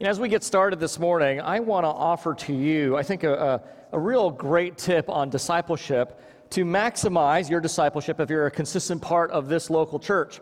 And as we get started this morning, I want to offer to you, I think, a, a, a, real great tip on discipleship to maximize your discipleship if you're a consistent part of this local church.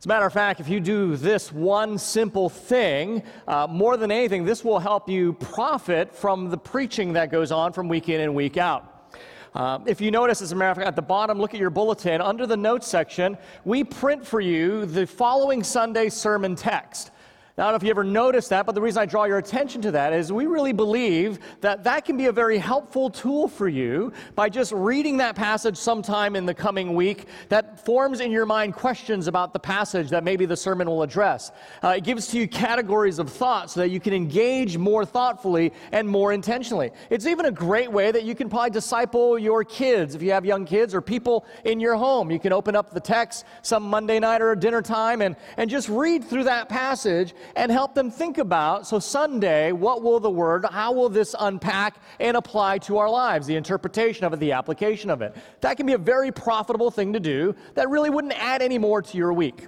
As a matter of fact, if you do this one simple thing, uh, more than anything, this will help you profit from the preaching that goes on from week in and week out. Uh, if you notice, as a matter of fact, at the bottom, look at your bulletin. Under the notes section, we print for you the following Sunday sermon text. I don't know if you ever noticed that, but the reason I draw your attention to that is we really believe that that can be a very helpful tool for you by just reading that passage sometime in the coming week that forms in your mind questions about the passage that maybe the sermon will address. Uh, it gives to you categories of thought so that you can engage more thoughtfully and more intentionally. It's even a great way that you can probably disciple your kids if you have young kids or people in your home. You can open up the text some Monday night or dinner time and, and just read through that passage and help them think about so, Sunday, what will the word, how will this unpack and apply to our lives? The interpretation of it, the application of it. That can be a very profitable thing to do that really wouldn't add any more to your week.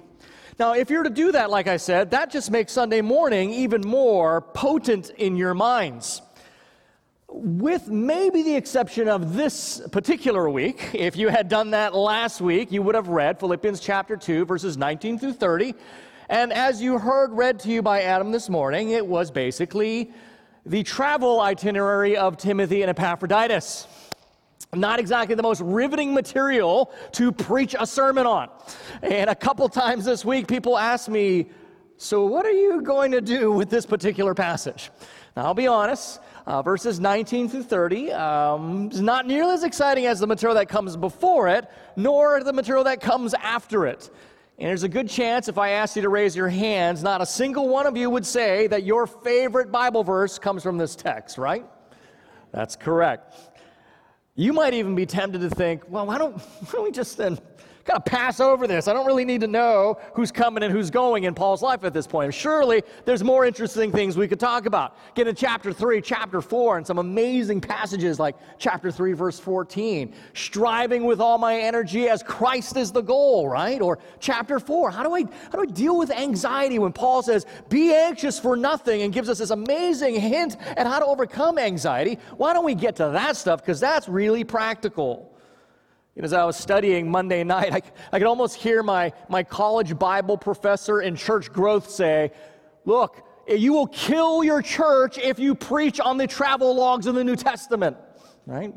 Now, if you're to do that, like I said, that just makes Sunday morning even more potent in your minds. With maybe the exception of this particular week, if you had done that last week, you would have read Philippians chapter 2, verses 19 through 30. And as you heard read to you by Adam this morning, it was basically the travel itinerary of Timothy and Epaphroditus. Not exactly the most riveting material to preach a sermon on. And a couple times this week, people ask me, So, what are you going to do with this particular passage? Now, I'll be honest, uh, verses 19 through 30 um, is not nearly as exciting as the material that comes before it, nor the material that comes after it. And there's a good chance if I asked you to raise your hands, not a single one of you would say that your favorite Bible verse comes from this text, right? That's correct. You might even be tempted to think, well, why don't, why don't we just then kind of pass over this. I don't really need to know who's coming and who's going in Paul's life at this point. Surely there's more interesting things we could talk about. Get in chapter 3, chapter 4, and some amazing passages like chapter 3, verse 14. Striving with all my energy as Christ is the goal, right? Or chapter 4, how do I how do I deal with anxiety when Paul says, be anxious for nothing and gives us this amazing hint at how to overcome anxiety? Why don't we get to that stuff? Because that's really practical. And as I was studying Monday night, I, I could almost hear my, my college Bible professor in church growth say, Look, you will kill your church if you preach on the travel logs of the New Testament, right?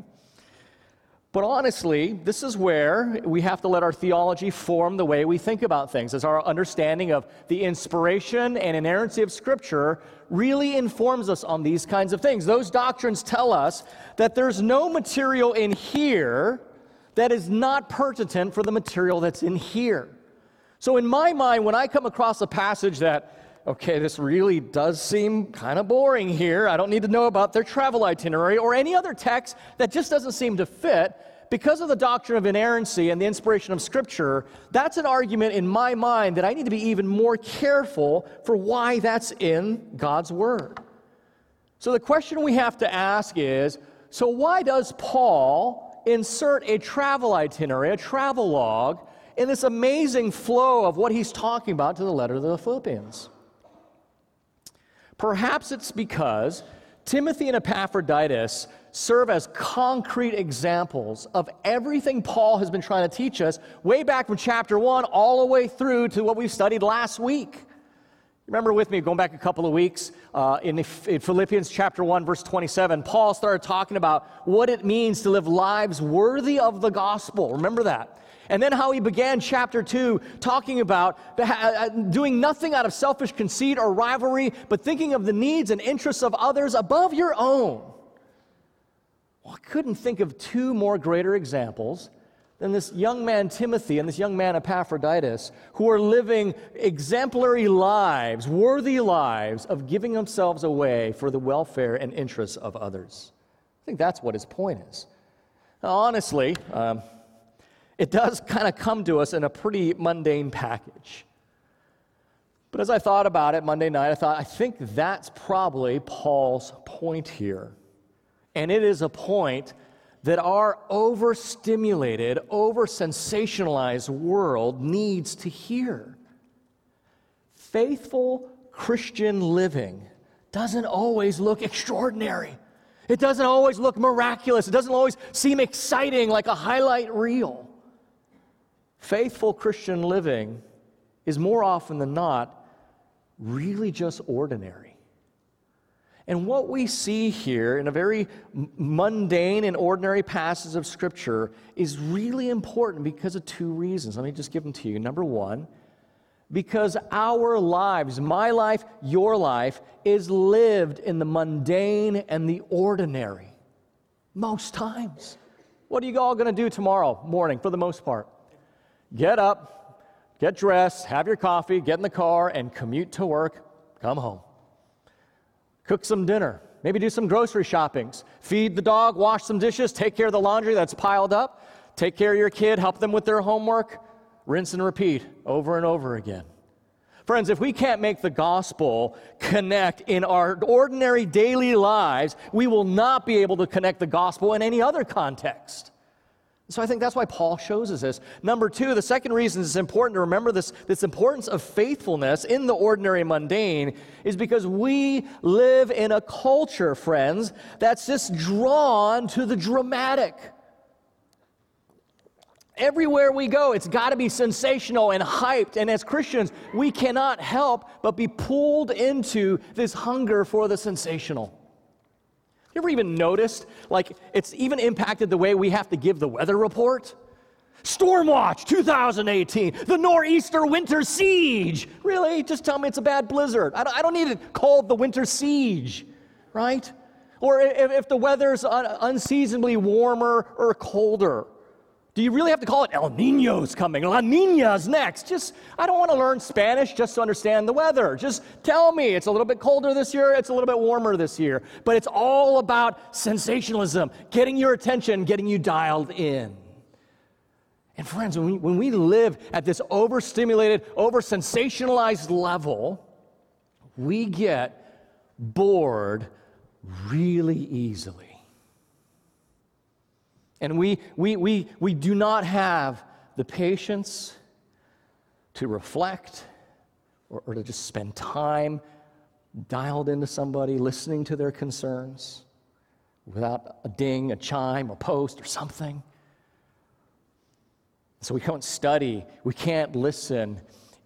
But honestly, this is where we have to let our theology form the way we think about things, as our understanding of the inspiration and inerrancy of Scripture really informs us on these kinds of things. Those doctrines tell us that there's no material in here that is not pertinent for the material that's in here. So, in my mind, when I come across a passage that, okay, this really does seem kind of boring here, I don't need to know about their travel itinerary or any other text that just doesn't seem to fit, because of the doctrine of inerrancy and the inspiration of Scripture, that's an argument in my mind that I need to be even more careful for why that's in God's Word. So, the question we have to ask is so, why does Paul insert a travel itinerary, a travel log, in this amazing flow of what he's talking about to the letter to the Philippians. Perhaps it's because Timothy and Epaphroditus serve as concrete examples of everything Paul has been trying to teach us way back from chapter 1 all the way through to what we studied last week. Remember with me, going back a couple of weeks, uh, in, in Philippians chapter 1, verse 27, Paul started talking about what it means to live lives worthy of the gospel. Remember that? And then how he began chapter 2 talking about uh, doing nothing out of selfish conceit or rivalry, but thinking of the needs and interests of others above your own. Well, I couldn't think of two more greater examples than this young man Timothy and this young man Epaphroditus, who are living exemplary lives, worthy lives of giving themselves away for the welfare and interests of others. I think that's what his point is. Now, honestly, um, it does kind of come to us in a pretty mundane package. But as I thought about it Monday night, I thought, I think that's probably Paul's point here. And it is a point that our overstimulated, over sensationalized world needs to hear. Faithful Christian living doesn't always look extraordinary. It doesn't always look miraculous. It doesn't always seem exciting like a highlight reel. Faithful Christian living is more often than not really just ordinary. And what we see here in a very mundane and ordinary passage of Scripture is really important because of two reasons. Let me just give them to you. Number one, because our lives, my life, your life, is lived in the mundane and the ordinary most times. What are you all going to do tomorrow morning for the most part? Get up, get dressed, have your coffee, get in the car, and commute to work, come home. Cook some dinner, maybe do some grocery shoppings, feed the dog, wash some dishes, take care of the laundry that's piled up, take care of your kid, help them with their homework, rinse and repeat over and over again. Friends, if we can't make the gospel connect in our ordinary daily lives, we will not be able to connect the gospel in any other context. So I think that's why Paul shows us this. Number two, the second reason it's important to remember this, this importance of faithfulness in the ordinary mundane is because we live in a culture, friends, that's just drawn to the dramatic. Everywhere we go, it's got to be sensational and hyped. And as Christians, we cannot help but be pulled into this hunger for the sensational. You ever even noticed, like, it's even impacted the way we have to give the weather report? Stormwatch 2018, the Nor'easter Winter Siege. Really? Just tell me it's a bad blizzard. I don't, I don't need it called the Winter Siege, right? Or if, if the weather's un, unseasonably warmer or colder. Do you really have to call it El Nino's coming? La Nina's next. Just, I don't want to learn Spanish just to understand the weather. Just tell me it's a little bit colder this year, it's a little bit warmer this year. But it's all about sensationalism, getting your attention, getting you dialed in. And friends, when we, when we live at this overstimulated, over sensationalized level, we get bored really easily. And we, we, we, we do not have the patience to reflect or, or to just spend time dialed into somebody, listening to their concerns without a ding, a chime, a post, or something. So we don't study, we can't listen.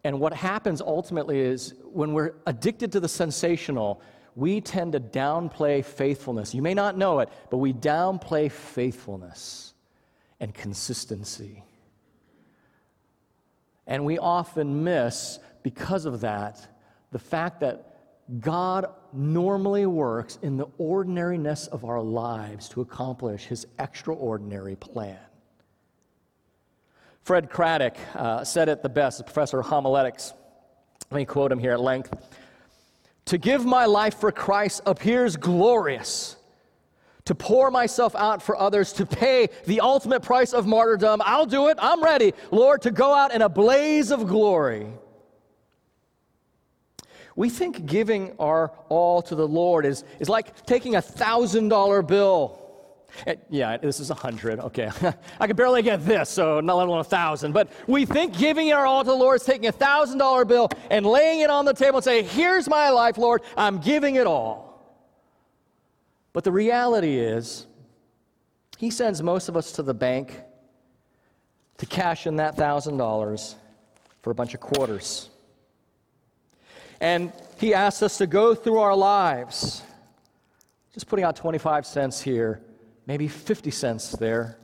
And what happens ultimately is when we're addicted to the sensational, we tend to downplay faithfulness. You may not know it, but we downplay faithfulness and consistency. And we often miss, because of that, the fact that God normally works in the ordinariness of our lives to accomplish his extraordinary plan. Fred Craddock uh, said it the best, professor of homiletics. Let me quote him here at length. To give my life for Christ appears glorious. To pour myself out for others, to pay the ultimate price of martyrdom, I'll do it. I'm ready, Lord, to go out in a blaze of glory. We think giving our all to the Lord is, is like taking a thousand dollar bill Eh, yeah, this is a hundred. Okay, I can barely get this, so not let alone a thousand. But we think giving our all to the Lord is taking a thousand dollar bill and laying it on the table and say, "Here's my life, Lord. I'm giving it all." But the reality is, He sends most of us to the bank to cash in that thousand dollars for a bunch of quarters, and He asks us to go through our lives, just putting out twenty-five cents here maybe 50 cents there.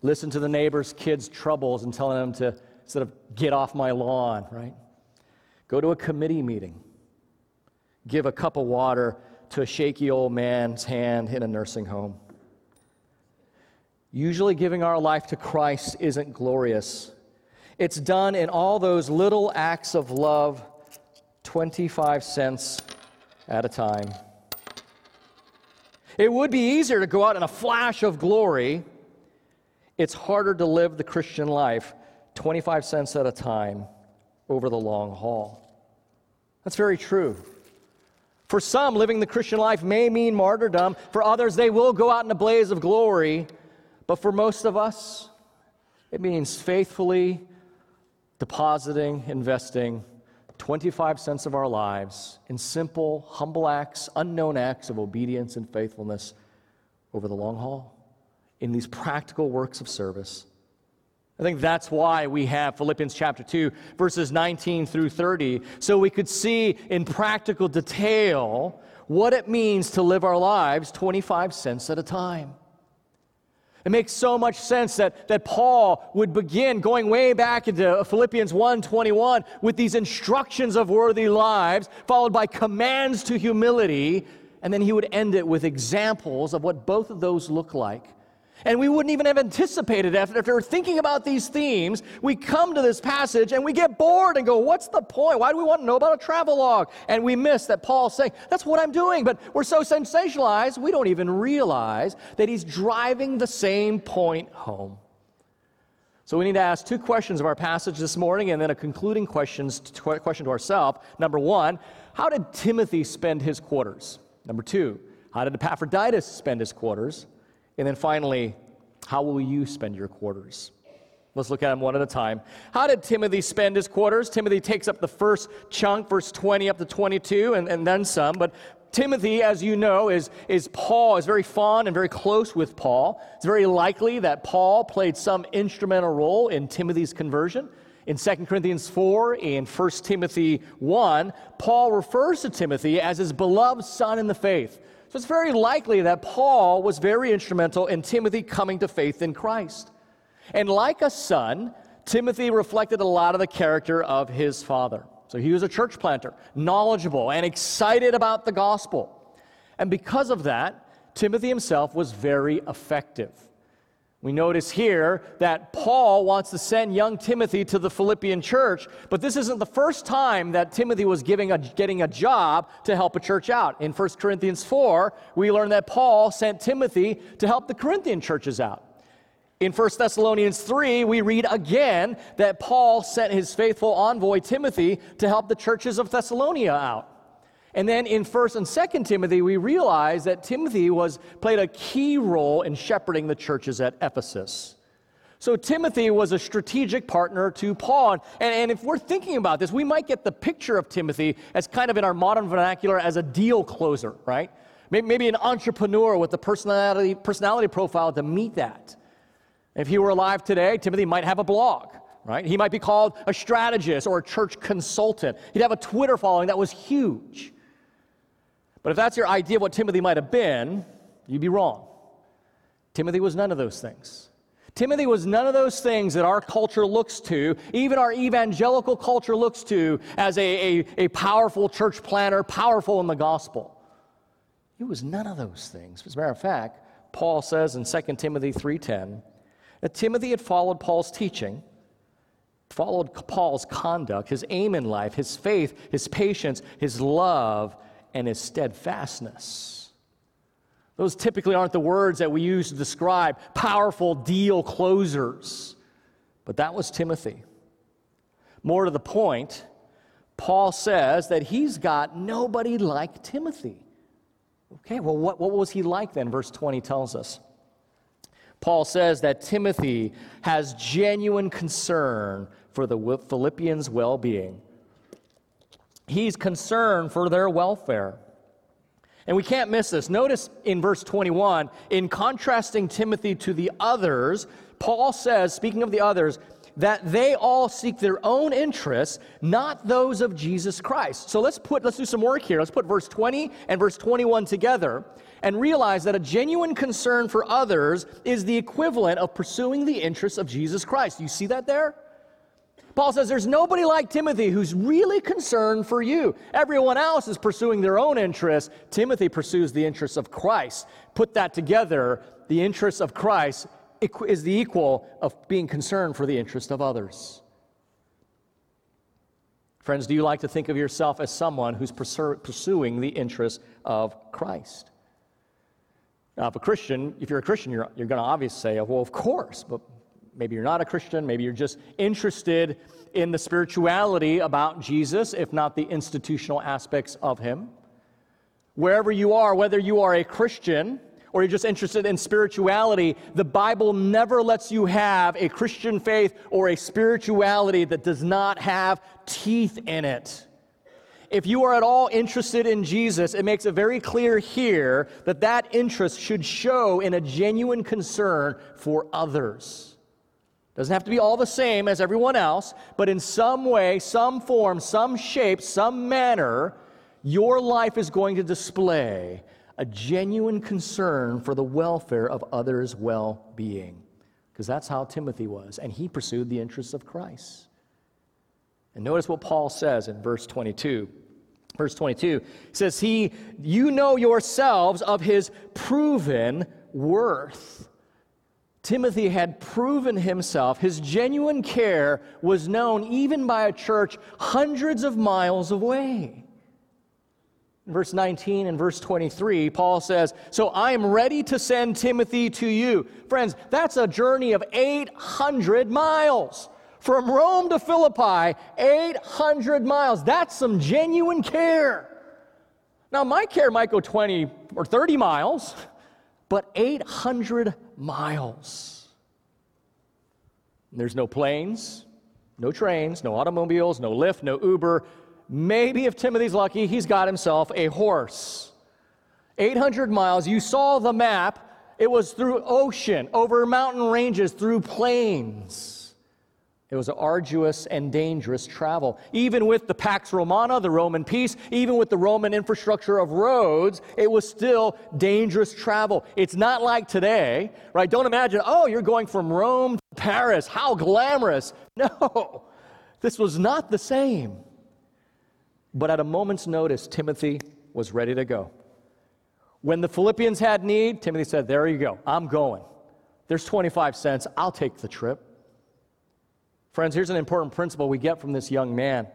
Listen to the neighbor's kids' troubles and telling them to, instead of get off my lawn, right? Go to a committee meeting. Give a cup of water to a shaky old man's hand in a nursing home. Usually, giving our life to Christ isn't glorious. It's done in all those little acts of love, 25 cents at a time. It would be easier to go out in a flash of glory. It's harder to live the Christian life 25 cents at a time over the long haul. That's very true. For some, living the Christian life may mean martyrdom. For others, they will go out in a blaze of glory. But for most of us, it means faithfully depositing, investing 25 cents of our lives in simple, humble acts, unknown acts of obedience and faithfulness over the long haul, in these practical works of service. I think that's why we have Philippians chapter 2, verses 19 through 30, so we could see in practical detail what it means to live our lives 25 cents at a time. It makes so much sense that, that Paul would begin going way back into Philippians 1:21 with these instructions of worthy lives, followed by commands to humility, and then he would end it with examples of what both of those look like. And we wouldn't even have anticipated it. After thinking about these themes, we come to this passage and we get bored and go, What's the point? Why do we want to know about a travel log? And we miss that Paul's saying, That's what I'm doing. But we're so sensationalized, we don't even realize that he's driving the same point home. So we need to ask two questions of our passage this morning and then a concluding questions question to ourselves. Number one, how did Timothy spend his quarters? Number two, how did Epaphroditus spend his quarters? And then finally, how will you spend your quarters? Let's look at them one at a time. How did Timothy spend his quarters? Timothy takes up the first chunk, verse 20 up to 22, and, and then some. But Timothy, as you know, is, is Paul, is very fond and very close with Paul. It's very likely that Paul played some instrumental role in Timothy's conversion. In 2 Corinthians 4 and 1 Timothy 1, Paul refers to Timothy as his beloved son in the faith. So it's very likely that Paul was very instrumental in Timothy coming to faith in Christ. And like a son, Timothy reflected a lot of the character of his father. So he was a church planter, knowledgeable and excited about the gospel. And because of that, Timothy himself was very effective. We notice here that Paul wants to send young Timothy to the Philippian church, but this isn't the first time that Timothy was giving a, getting a job to help a church out. In 1 Corinthians 4, we learn that Paul sent Timothy to help the Corinthian churches out. In 1 Thessalonians 3, we read again that Paul sent his faithful envoy Timothy to help the churches of Thessalonia out. And then in 1st and 2nd Timothy, we realize that Timothy was played a key role in shepherding the churches at Ephesus. So Timothy was a strategic partner to Paul. And, and if we're thinking about this, we might get the picture of Timothy as kind of in our modern vernacular as a deal closer, right? Maybe, maybe an entrepreneur with the personality, personality profile to meet that. If he were alive today, Timothy might have a blog, right? He might be called a strategist or a church consultant. He'd have a Twitter following that was huge. But if that's your idea of what Timothy might have been, you'd be wrong. Timothy was none of those things. Timothy was none of those things that our culture looks to, even our evangelical culture looks to, as a, a, a powerful church planter, powerful in the gospel. He was none of those things. As a matter of fact, Paul says in 2 Timothy 3:10 that Timothy had followed Paul's teaching, followed Paul's conduct, his aim in life, his faith, his patience, his love, and his steadfastness. Those typically aren't the words that we use to describe powerful deal closers, but that was Timothy. More to the point, Paul says that he's got nobody like Timothy. Okay, well, what, what was he like then? Verse 20 tells us. Paul says that Timothy has genuine concern for the Philippians' well being. He's concerned for their welfare. And we can't miss this. Notice in verse 21, in contrasting Timothy to the others, Paul says, speaking of the others, that they all seek their own interests, not those of Jesus Christ. So let's put let's do some work here. Let's put verse 20 and verse 21 together and realize that a genuine concern for others is the equivalent of pursuing the interests of Jesus Christ. You see that there? Paul says there's nobody like Timothy who's really concerned for you. Everyone else is pursuing their own interests. Timothy pursues the interests of Christ. Put that together, the interests of Christ is the equal of being concerned for the interest of others. Friends, do you like to think of yourself as someone who's pursuing the interests of Christ? Now, if a Christian, if you're a Christian, you're, you're going to obviously say, well, of course, but Maybe you're not a Christian. Maybe you're just interested in the spirituality about Jesus, if not the institutional aspects of him. Wherever you are, whether you are a Christian or you're just interested in spirituality, the Bible never lets you have a Christian faith or a spirituality that does not have teeth in it. If you are at all interested in Jesus, it makes it very clear here that that interest should show in a genuine concern for others. Doesn't have to be all the same as everyone else, but in some way, some form, some shape, some manner, your life is going to display a genuine concern for the welfare of others' well being. Because that's how Timothy was, and he pursued the interests of Christ. And notice what Paul says in verse 22. Verse 22 says, He, you know yourselves of his proven worth. Timothy had proven himself. His genuine care was known even by a church hundreds of miles away. In verse 19 and verse 23, Paul says, So I am ready to send Timothy to you. Friends, that's a journey of 800 miles. From Rome to Philippi, 800 miles. That's some genuine care. Now, my care might go 20 or 30 miles, but 800 miles. There's no planes, no trains, no automobiles, no Lyft, no Uber. Maybe if Timothy's lucky, he's got himself a horse. 800 miles. You saw the map. It was through ocean, over mountain ranges, through plains. It was an arduous and dangerous travel. Even with the Pax Romana, the Roman peace, even with the Roman infrastructure of roads, it was still dangerous travel. It's not like today, right? Don't imagine, oh, you're going from Rome to Paris. How glamorous. No, this was not the same. But at a moment's notice, Timothy was ready to go. When the Philippians had need, Timothy said, There you go, I'm going. There's 25 cents, I'll take the trip. Friends, here's an important principle we get from this young man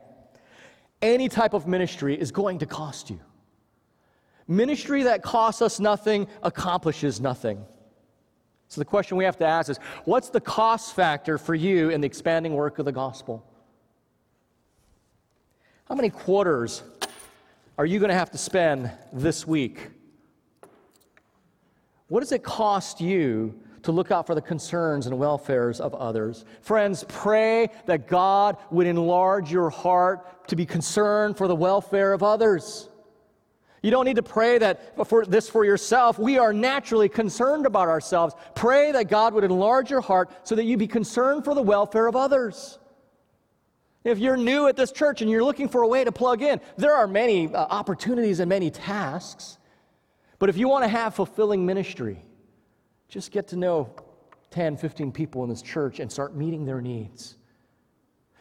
any type of ministry is going to cost you. Ministry that costs us nothing accomplishes nothing. So the question we have to ask is what's the cost factor for you in the expanding work of the gospel? How many quarters are you going to have to spend this week? What does it cost you to look out for the concerns and welfares of others. Friends, pray that God would enlarge your heart to be concerned for the welfare of others. You don't need to pray that for this for yourself. We are naturally concerned about ourselves. Pray that God would enlarge your heart so that you be concerned for the welfare of others. If you're new at this church and you're looking for a way to plug in, there are many uh, opportunities and many tasks. But if you want to have fulfilling ministry, just get to know 10, 15 people in this church and start meeting their needs.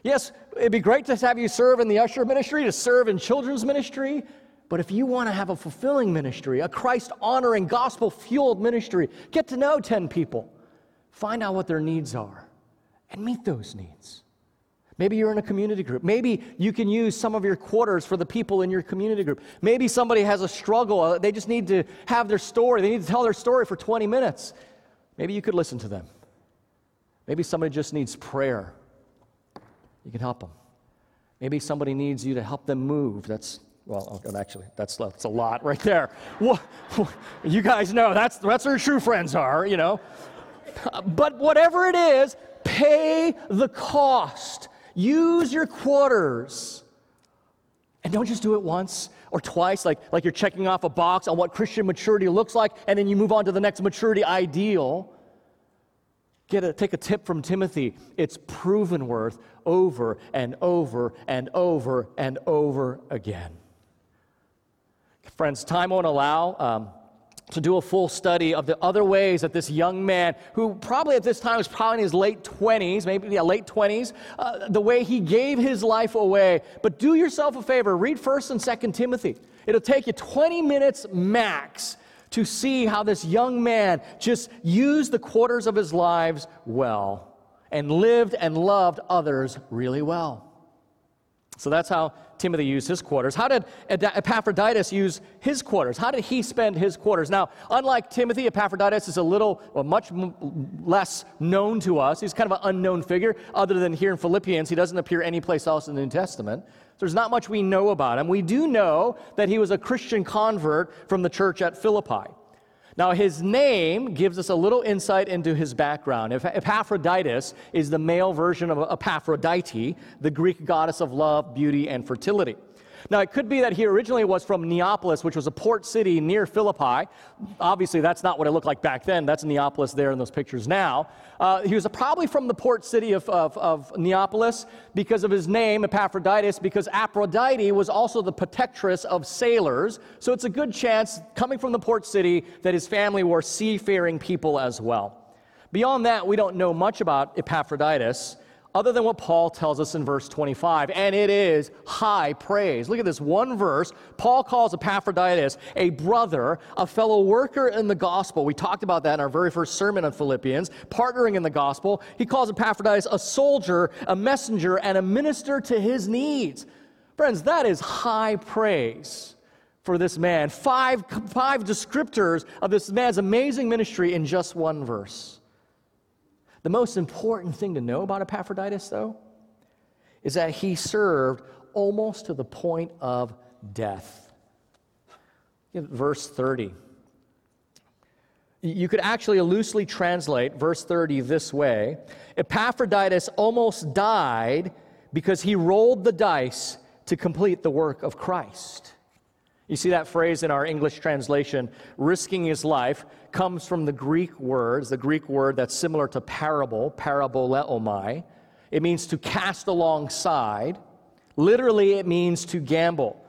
Yes, it'd be great to have you serve in the usher ministry, to serve in children's ministry, but if you want to have a fulfilling ministry, a Christ honoring, gospel fueled ministry, get to know 10 people, find out what their needs are, and meet those needs. Maybe you're in a community group. Maybe you can use some of your quarters for the people in your community group. Maybe somebody has a struggle. Uh, they just need to have their story. They need to tell their story for 20 minutes. Maybe you could listen to them. Maybe somebody just needs prayer. You can help them. Maybe somebody needs you to help them move. That's, well, actually, that's, that's a lot right there. You guys know that's, that's where true friends are, you know. But whatever it is, pay the cost. Use your quarters. And don't just do it once or twice, like, like you're checking off a box on what Christian maturity looks like, and then you move on to the next maturity ideal. Get a, take a tip from Timothy. It's proven worth over and over and over and over again. Friends, time won't allow. Um, to do a full study of the other ways that this young man, who probably at this time was probably in his late 20s, maybe yeah, late 20s, uh, the way he gave his life away. But do yourself a favor, read 1st and 2nd Timothy. It'll take you 20 minutes max to see how this young man just used the quarters of his lives well and lived and loved others really well. So that's how Timothy used his quarters. How did Epaphroditus use his quarters? How did he spend his quarters? Now, unlike Timothy, Epaphroditus is a little, well, much less known to us. He's kind of an unknown figure, other than here in Philippians. He doesn't appear anyplace else in the New Testament. There's not much we know about him. We do know that he was a Christian convert from the church at Philippi. Now, his name gives us a little insight into his background. Epaphroditus is the male version of Aphrodite, the Greek goddess of love, beauty, and fertility. Now, it could be that he originally was from Neapolis, which was a port city near Philippi. Obviously, that's not what it looked like back then. That's Neapolis there in those pictures now. Uh, he was probably from the port city of, of, of, Neapolis because of his name, Epaphroditus, because Aphrodite was also the protectress of sailors. So it's a good chance, coming from the port city, that his family were seafaring people as well. Beyond that, we don't know much about Epaphroditus other than what Paul tells us in verse 25, and it is high praise. Look at this one verse. Paul calls Epaphroditus a brother, a fellow worker in the gospel. We talked about that in our very first sermon on Philippians, partnering in the gospel. He calls Epaphroditus a soldier, a messenger, and a minister to his needs. Friends, that is high praise for this man. Five, five descriptors of this man's amazing ministry in just one verse. The most important thing to know about Epaphroditus, though, is that he served almost to the point of death. Verse 30. You could actually loosely translate verse 30 this way Epaphroditus almost died because he rolled the dice to complete the work of Christ. You see that phrase in our English translation, risking his life, comes from the Greek words, the Greek word that's similar to parable, paraboleomai. It means to cast alongside. Literally, it means to gamble.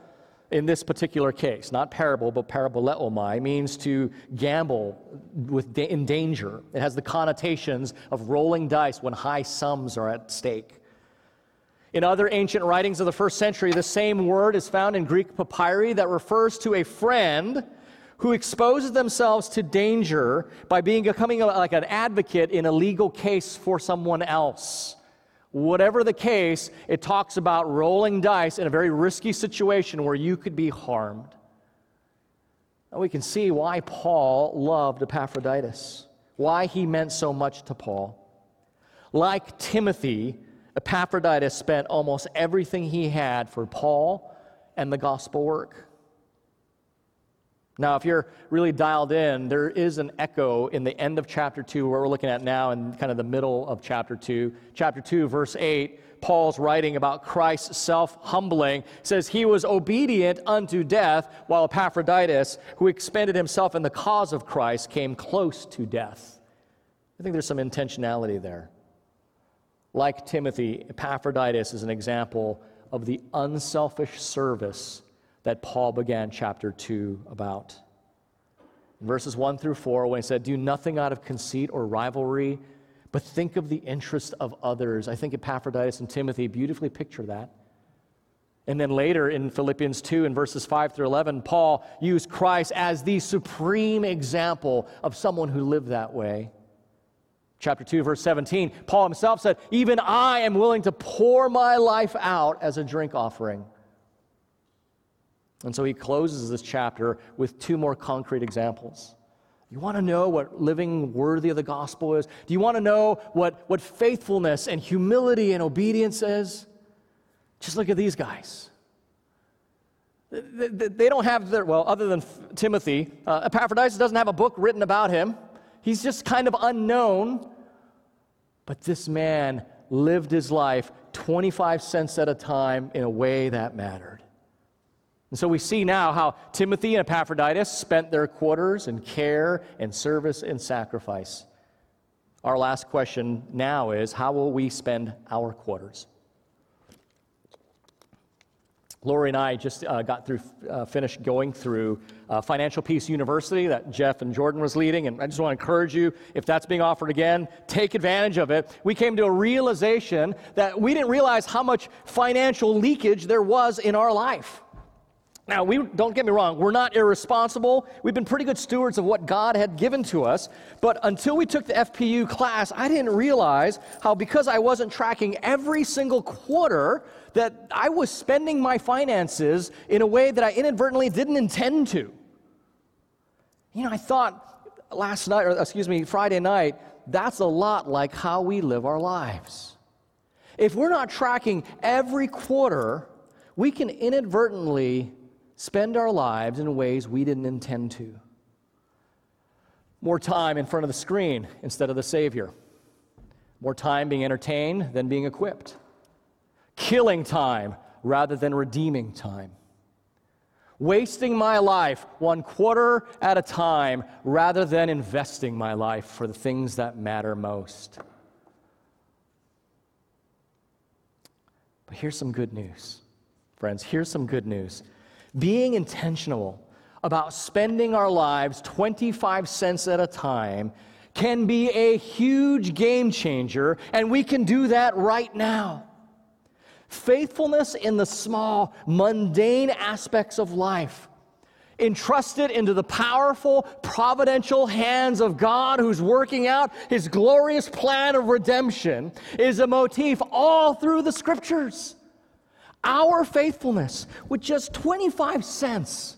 In this particular case, not parable, but paraboleomai means to gamble with in danger. It has the connotations of rolling dice when high sums are at stake. In other ancient writings of the first century, the same word is found in Greek papyri that refers to a friend who exposes themselves to danger by being becoming like an advocate in a legal case for someone else. Whatever the case, it talks about rolling dice in a very risky situation where you could be harmed. And we can see why Paul loved Epaphroditus, why he meant so much to Paul. Like Timothy, Epaphroditus spent almost everything he had for Paul and the gospel work. Now, if you're really dialed in, there is an echo in the end of chapter 2, where we're looking at now, in kind of the middle of chapter 2. Chapter 2, verse 8, Paul's writing about Christ's self humbling, says, He was obedient unto death, while Epaphroditus, who expended himself in the cause of Christ, came close to death. I think there's some intentionality there. Like Timothy, Epaphroditus is an example of the unselfish service that Paul began chapter 2 about. In verses 1 through 4, when he said, Do nothing out of conceit or rivalry, but think of the interest of others. I think Epaphroditus and Timothy beautifully picture that. And then later in Philippians 2, in verses 5 through 11, Paul used Christ as the supreme example of someone who lived that way chapter 2, verse 17, Paul himself said, Even I am willing to pour my life out as a drink offering. And so he closes this chapter with two more concrete examples. You want to know what living worthy of the gospel is? Do you want to know what, what faithfulness and humility and obedience is? Just look at these guys. They don't have their, well, other than Timothy, uh, Epaphroditus doesn't have a book written about him. He's just kind of unknown. But this man lived his life 25 cents at a time in a way that mattered. And so we see now how Timothy and Epaphroditus spent their quarters in care and service and sacrifice. Our last question now is how will we spend our quarters? Lori and I just uh, got through, uh, finished going through uh, Financial Peace University that Jeff and Jordan was leading, and I just want to encourage you, if that's being offered again, take advantage of it. We came to a realization that we didn't realize how much financial leakage there was in our life. Now, we don't get me wrong, we're not irresponsible. We've been pretty good stewards of what God had given to us. But until we took the FPU class, I didn't realize how, because I wasn't tracking every single quarter, that I was spending my finances in a way that I inadvertently didn't intend to. You know, I thought last night, or excuse me, Friday night, that's a lot like how we live our lives. If we're not tracking every quarter, we can inadvertently spend our lives in ways we didn't intend to. more time in front of the screen instead of the Savior, more time being entertained than being equipped, killing time rather than redeeming time, wasting my life one quarter at a time rather than investing my life for the things that matter most. But here's some good news, friends. Here's some good news. Being intentional about spending our lives 25 cents at a time can be a huge game changer, and we can do that right now. Faithfulness in the small, mundane aspects of life, entrusted into the powerful, providential hands of God who's working out his glorious plan of redemption, is a motif all through the scriptures. Our faithfulness with just 25 cents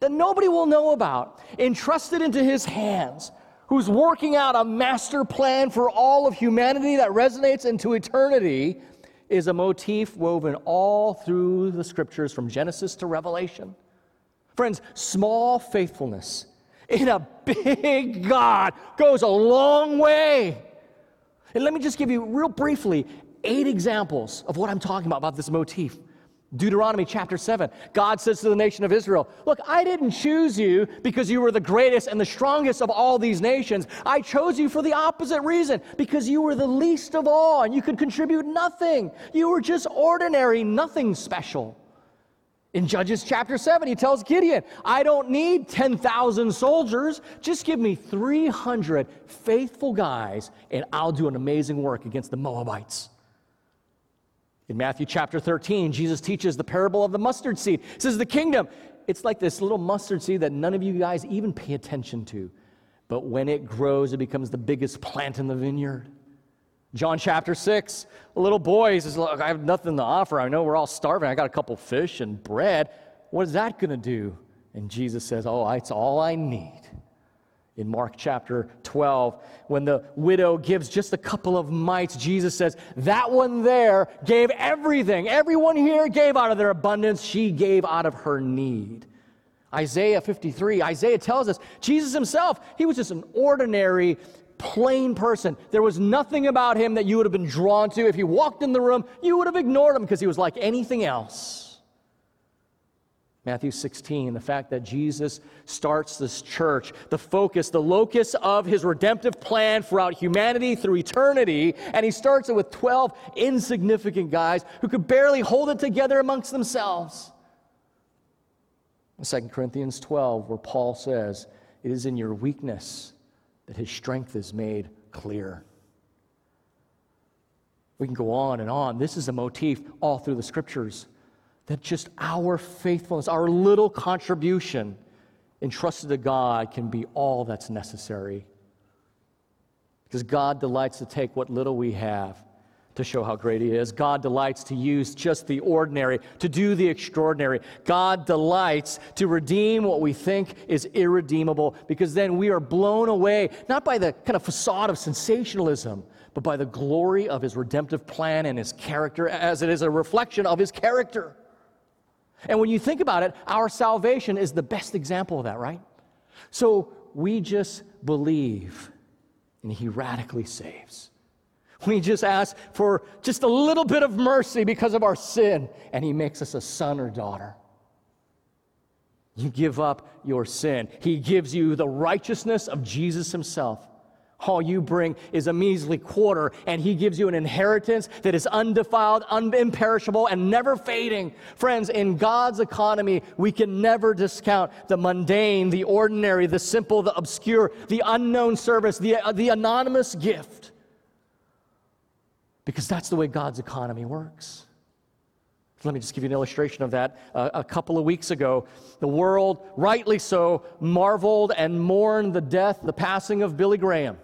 that nobody will know about, entrusted into his hands, who's working out a master plan for all of humanity that resonates into eternity, is a motif woven all through the scriptures from Genesis to Revelation. Friends, small faithfulness in a big God goes a long way. And let me just give you, real briefly, eight examples of what I'm talking about, about this motif. Deuteronomy chapter 7, God says to the nation of Israel, Look, I didn't choose you because you were the greatest and the strongest of all these nations. I chose you for the opposite reason, because you were the least of all and you could contribute nothing. You were just ordinary, nothing special. In Judges chapter 7, he tells Gideon, I don't need 10,000 soldiers. Just give me 300 faithful guys, and I'll do an amazing work against the Moabites. In Matthew chapter 13, Jesus teaches the parable of the mustard seed. He says, The kingdom, it's like this little mustard seed that none of you guys even pay attention to. But when it grows, it becomes the biggest plant in the vineyard. John chapter 6, a little boy says, Look, I have nothing to offer. I know we're all starving. I got a couple fish and bread. What is that going to do? And Jesus says, Oh, it's all I need in Mark chapter 12, when the widow gives just a couple of mites, Jesus says, That one there gave everything. Everyone here gave out of their abundance, she gave out of her need. Isaiah 53, Isaiah tells us Jesus himself, he was just an ordinary, plain person. There was nothing about him that you would have been drawn to. If he walked in the room, you would have ignored him because he was like anything else. Matthew 16, the fact that Jesus starts this church, the focus, the locus of his redemptive plan throughout humanity through eternity, and he starts it with 12 insignificant guys who could barely hold it together amongst themselves. In 2 Corinthians 12, where Paul says, It is in your weakness that his strength is made clear. We can go on and on. This is a motif all through the scriptures that just our faithfulness, our little contribution entrusted to God can be all that's necessary. Because God delights to take what little we have to show how great He is. God delights to use just the ordinary to do the extraordinary. God delights to redeem what we think is irredeemable because then we are blown away, not by the kind of facade of sensationalism, but by the glory of His redemptive plan and His character, as it is a reflection of His character. And when you think about it, our salvation is the best example of that, right? So we just believe, and He radically saves. We just ask for just a little bit of mercy because of our sin, and He makes us a son or daughter. You give up your sin, He gives you the righteousness of Jesus Himself all you bring is a measly quarter, and he gives you an inheritance that is undefiled, un- imperishable, and never fading. Friends, in God's economy, we can never discount the mundane, the ordinary, the simple, the obscure, the unknown service, the, uh, the anonymous gift. Because that's the way God's economy works. Let me just give you an illustration of that. Uh, a couple of weeks ago, the world, rightly so, marveled and mourned the death, the passing of Billy Graham.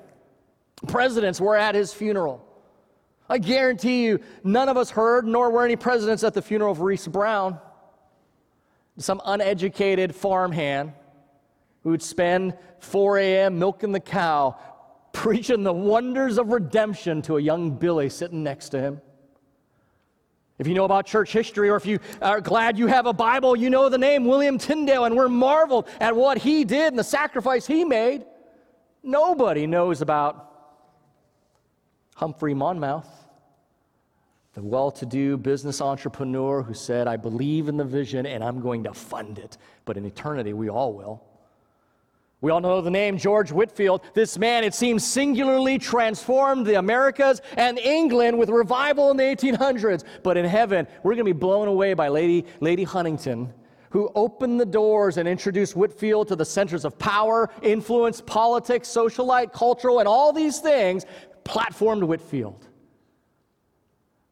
Presidents were at his funeral. I guarantee you, none of us heard, nor were any presidents at the funeral of Reese Brown, some uneducated farmhand who would spend 4 a.m. milking the cow, preaching the wonders of redemption to a young Billy sitting next to him. If you know about church history, or if you are glad you have a Bible, you know the name William Tyndale, and we're marveled at what he did and the sacrifice he made. Nobody knows about Humphrey Monmouth, the well to do business entrepreneur who said, I believe in the vision and I'm going to fund it. But in eternity, we all will. We all know the name George Whitefield. This man, it seems, singularly transformed the Americas and England with revival in the 1800s. But in heaven, we're going to be blown away by Lady, Lady Huntingdon, who opened the doors and introduced Whitefield to the centers of power, influence, politics, socialite, cultural, and all these things, platformed Whitefield.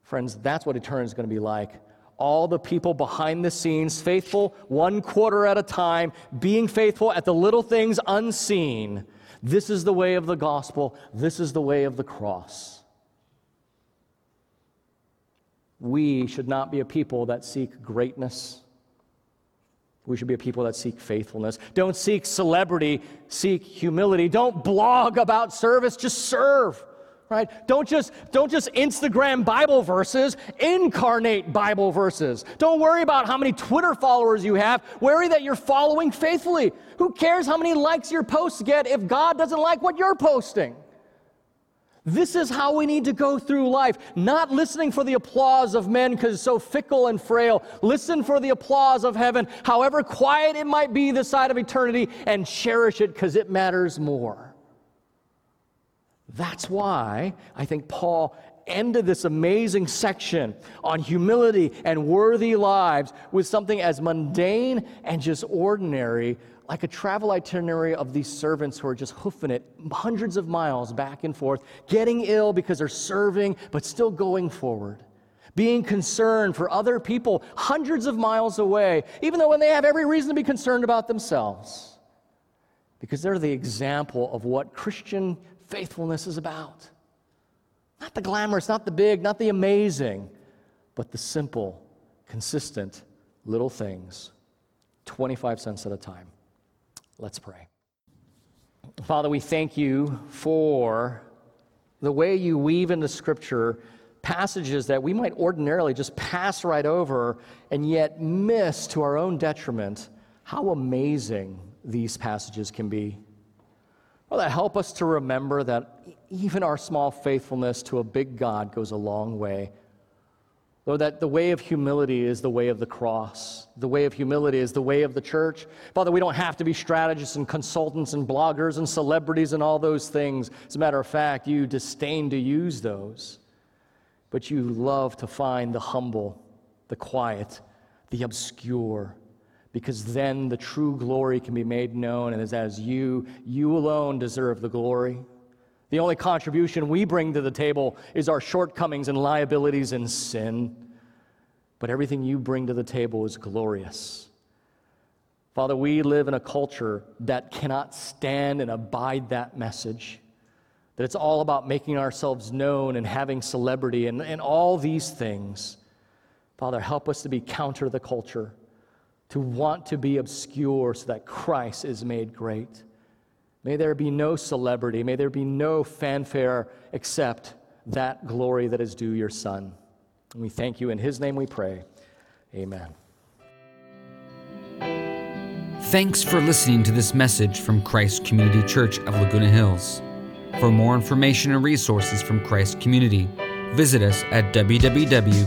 Friends, that's what eternity is going to be like all the people behind the scenes, faithful one quarter at a time, being faithful at the little things unseen. This is the way of the gospel. This is the way of the cross. We should not be a people that seek greatness. We should be a people that seek faithfulness. Don't seek celebrity, seek humility. Don't blog about service, just serve right? Don't just, don't just Instagram Bible verses, incarnate Bible verses. Don't worry about how many Twitter followers you have. Worry that you're following faithfully. Who cares how many likes your posts get if God doesn't like what you're posting? This is how we need to go through life, not listening for the applause of men because so fickle and frail. Listen for the applause of heaven, however quiet it might be this side of eternity, and cherish it because it matters more. That's why I think Paul ended this amazing section on humility and worthy lives with something as mundane and just ordinary, like a travel itinerary of these servants who are just hoofing it hundreds of miles back and forth, getting ill because they're serving, but still going forward. Being concerned for other people hundreds of miles away, even though when they have every reason to be concerned about themselves. Because they're the example of what Christian faithfulness is about. Not the glamorous, not the big, not the amazing, but the simple, consistent little things, 25 cents at a time. Let's pray. Father, we thank you for the way you weave into Scripture passages that we might ordinarily just pass right over and yet miss to our own detriment. How amazing these passages can be. Father, help us to remember that even our small faithfulness to a big God goes a long way. Lord, that the way of humility is the way of the cross. The way of humility is the way of the church. Father, we don't have to be strategists and consultants and bloggers and celebrities and all those things. As a matter of fact, you disdain to use those. But you love to find the humble, the quiet, the obscure, because then the true glory can be made known, and as, as you, you alone deserve the glory. The only contribution we bring to the table is our shortcomings and liabilities and sin. But everything you bring to the table is glorious. Father, we live in a culture that cannot stand and abide that message. That it's all about making ourselves known and having celebrity and, and all these things. Father, help us to be counter the culture to want to be obscure so that Christ is made great. May there be no celebrity, may there be no fanfare except that glory that is due your Son. And we thank you. In his name we pray. Amen. Thanks for listening to this message from Christ Community Church of Laguna Hills. For more information and resources from Christ Community, visit us at www.ccclh.org.